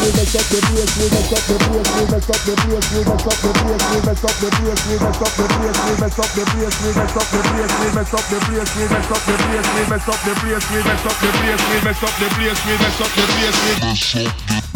we mess up the place. we mess up the place. we mess up the place. we mess up the place. we mess up the place. we mess up the place. we mess up the place. we mess up the place. we mess up the place. we mess up the place. we mess up the place. we mess up the place. we mess up the place. we mess up the bass, we mess up the bass.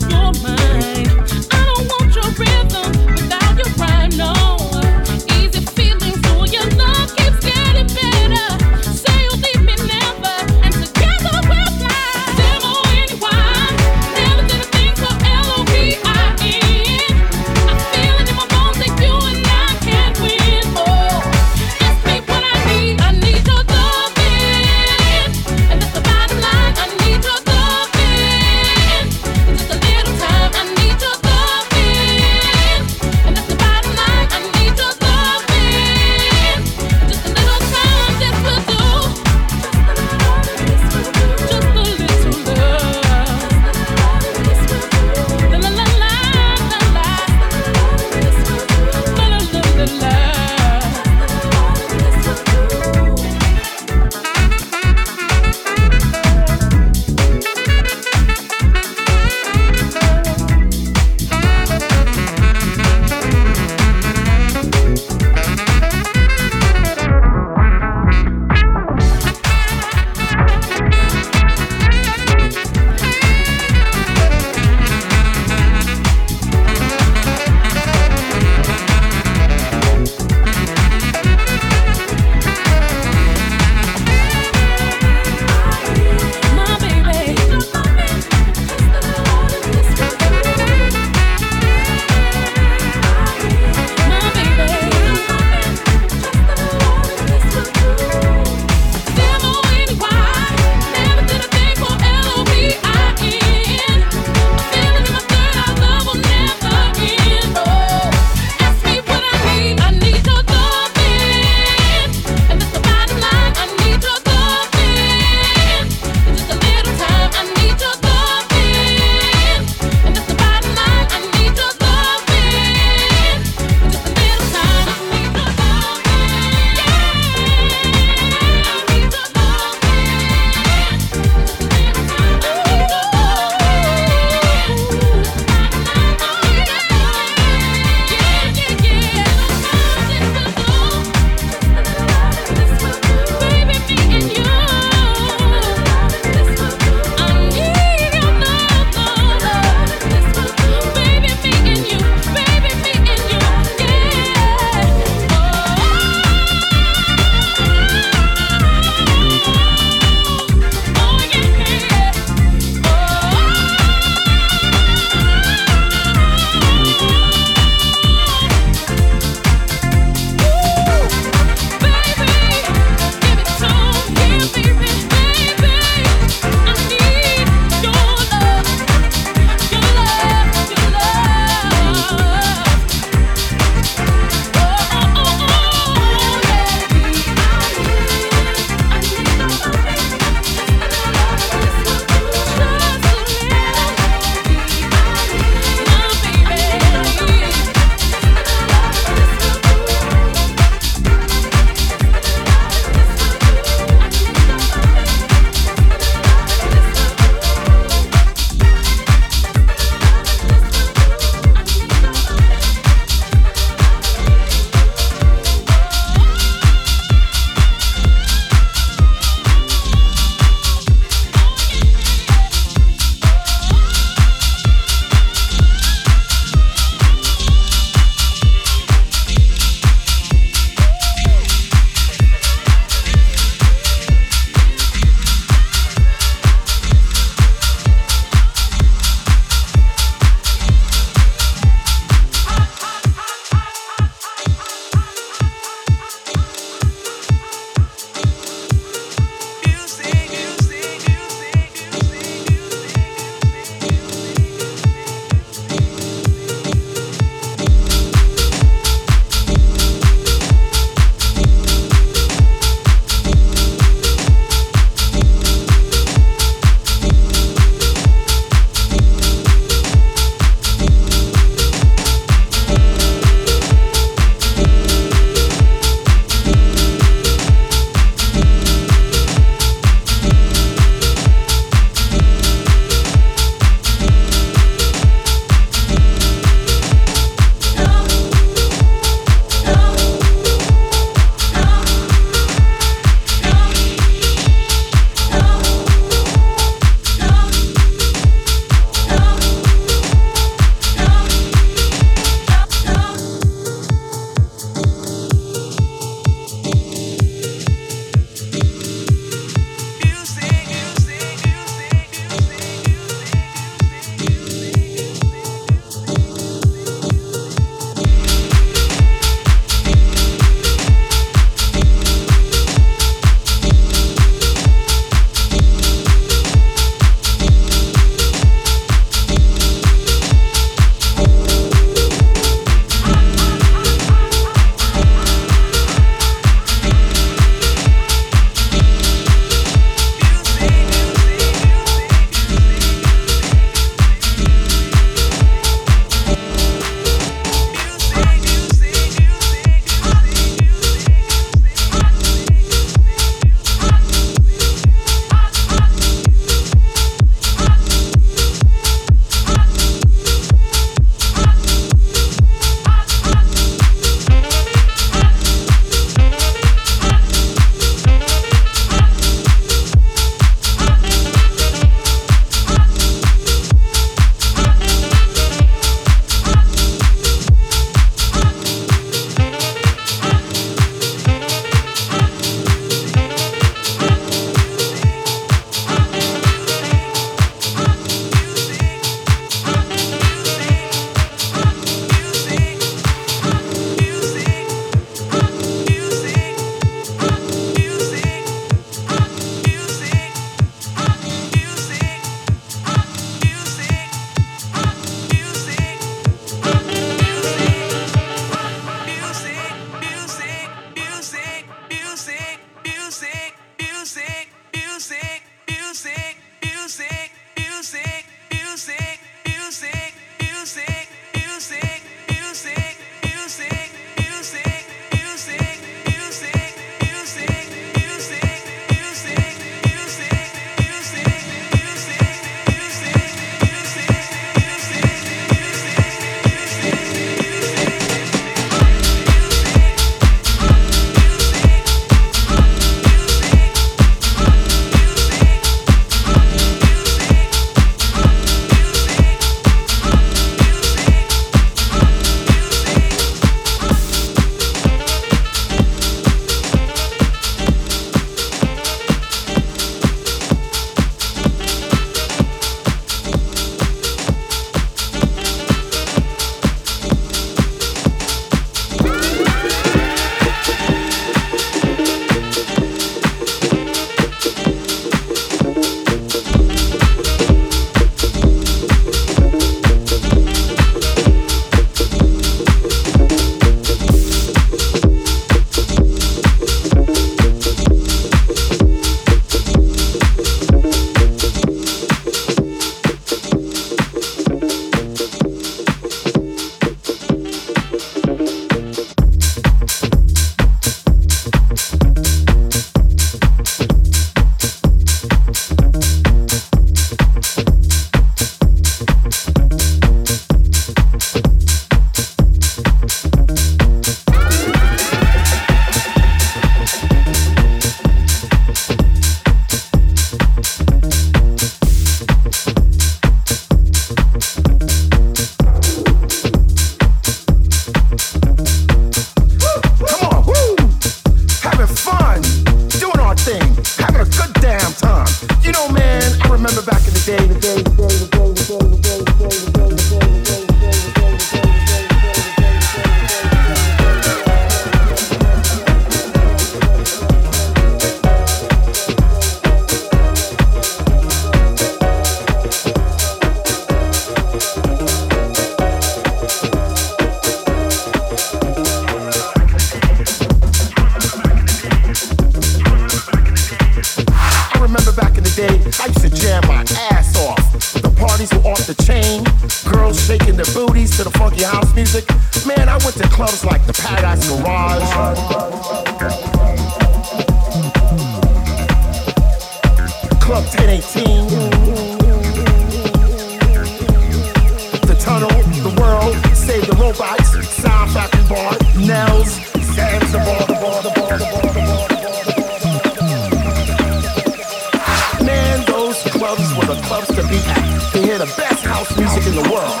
the clubs to be at. To hear the best house music in the world.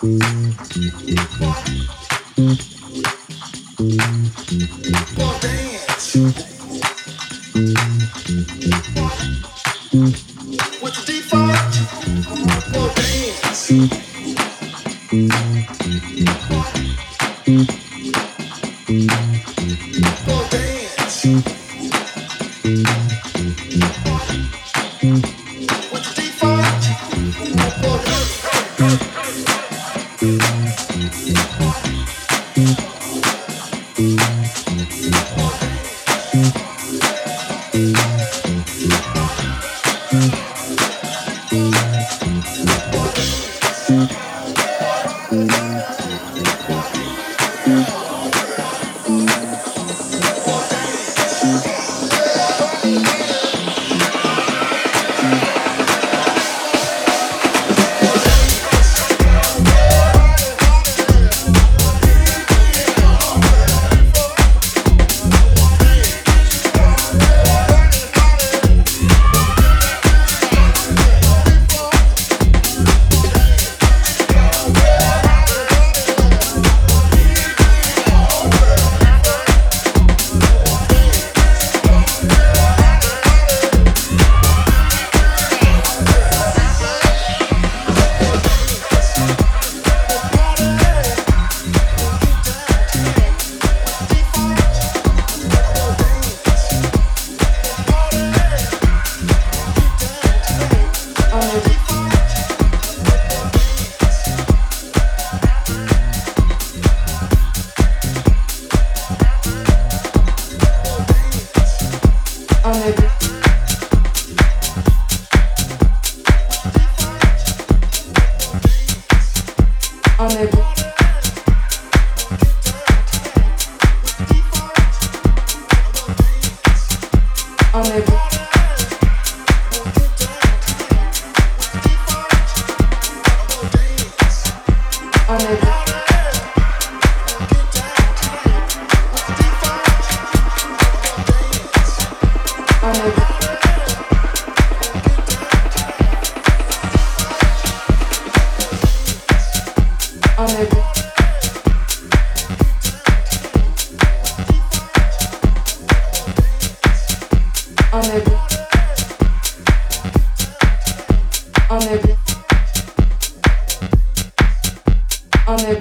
Thank you.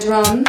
drum.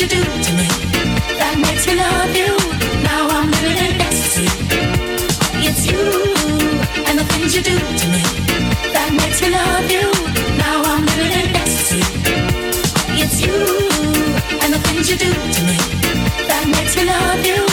you do to me that makes me love you? Now I'm living in ecstasy. It's you and the things you do to me that makes me love you. Now I'm living in ecstasy. It's you and the things you do to me that makes me love you.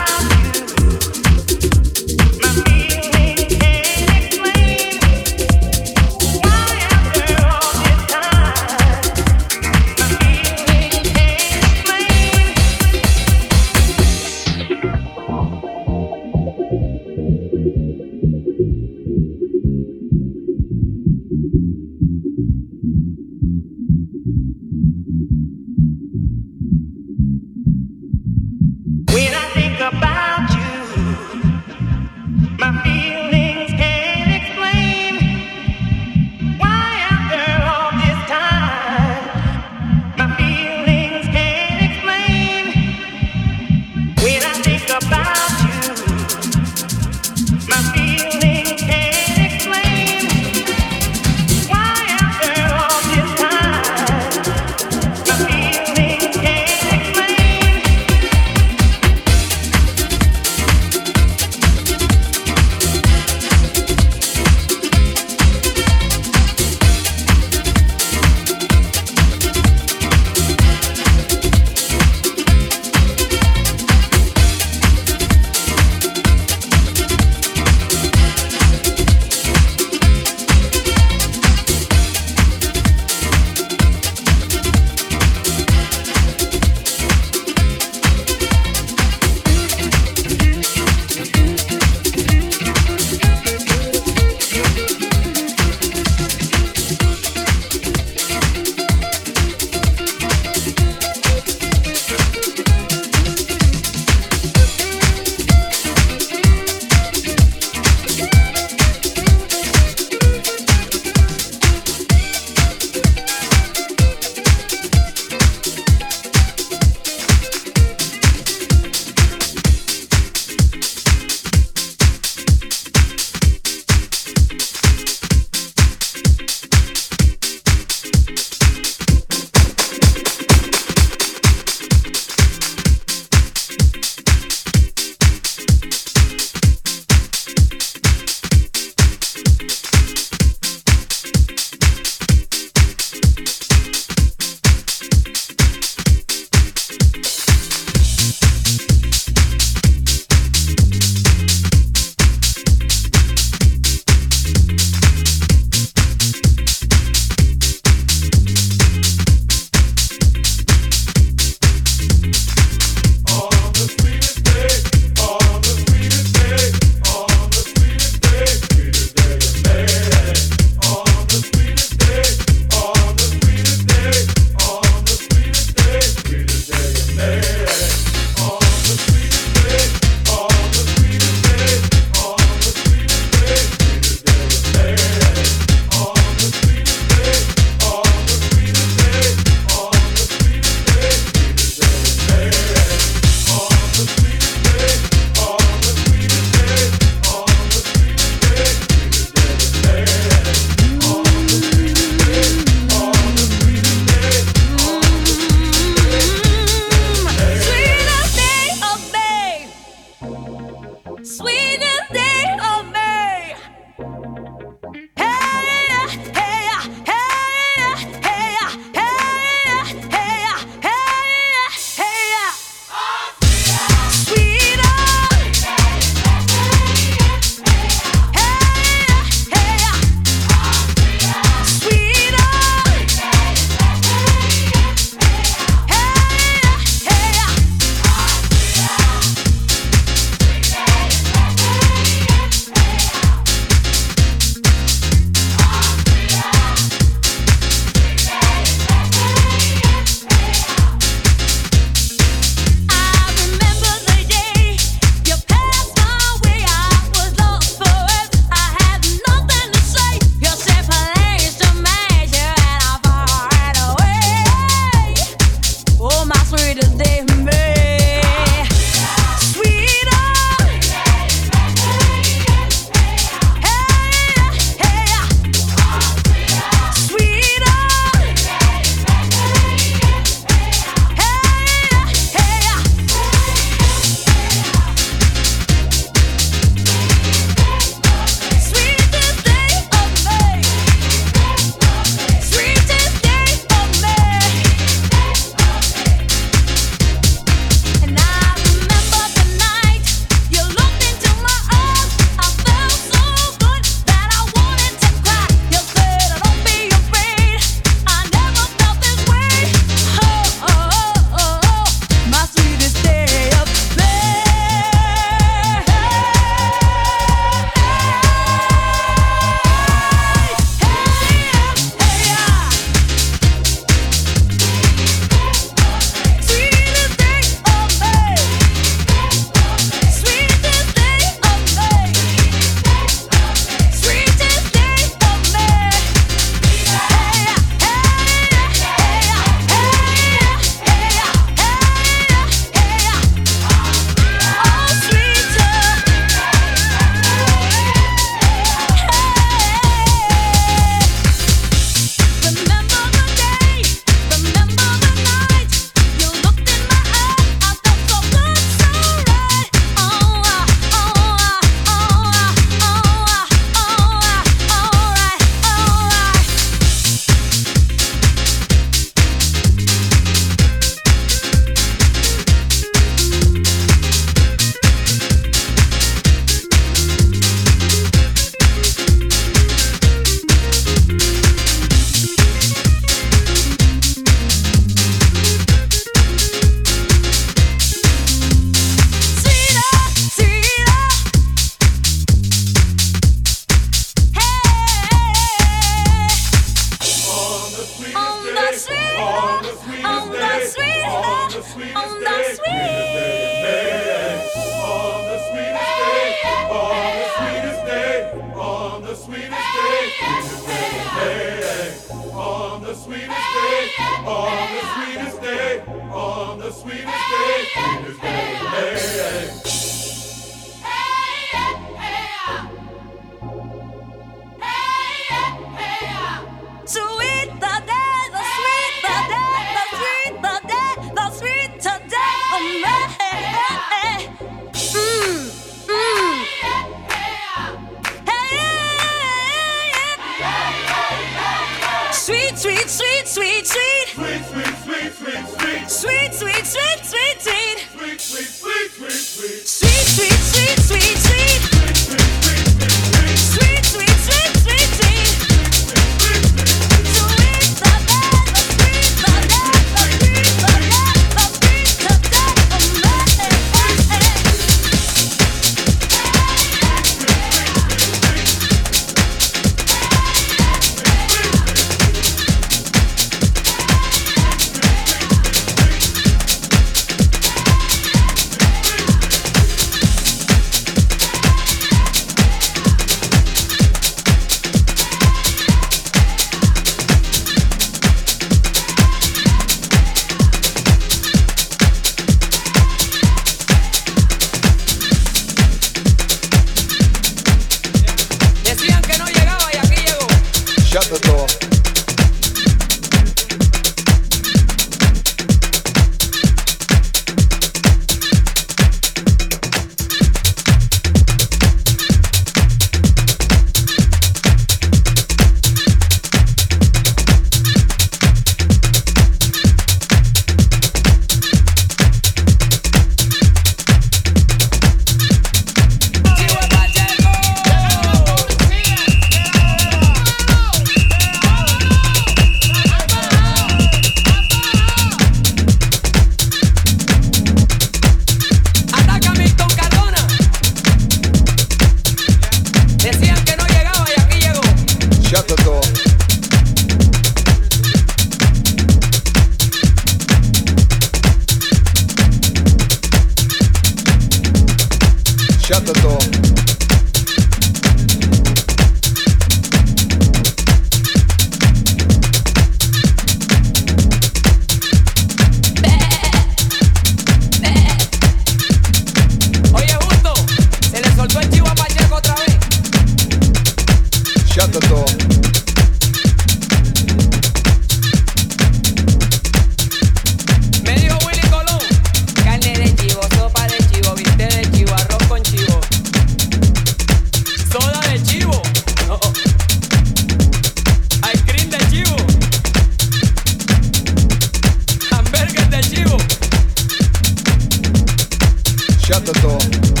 shut the door.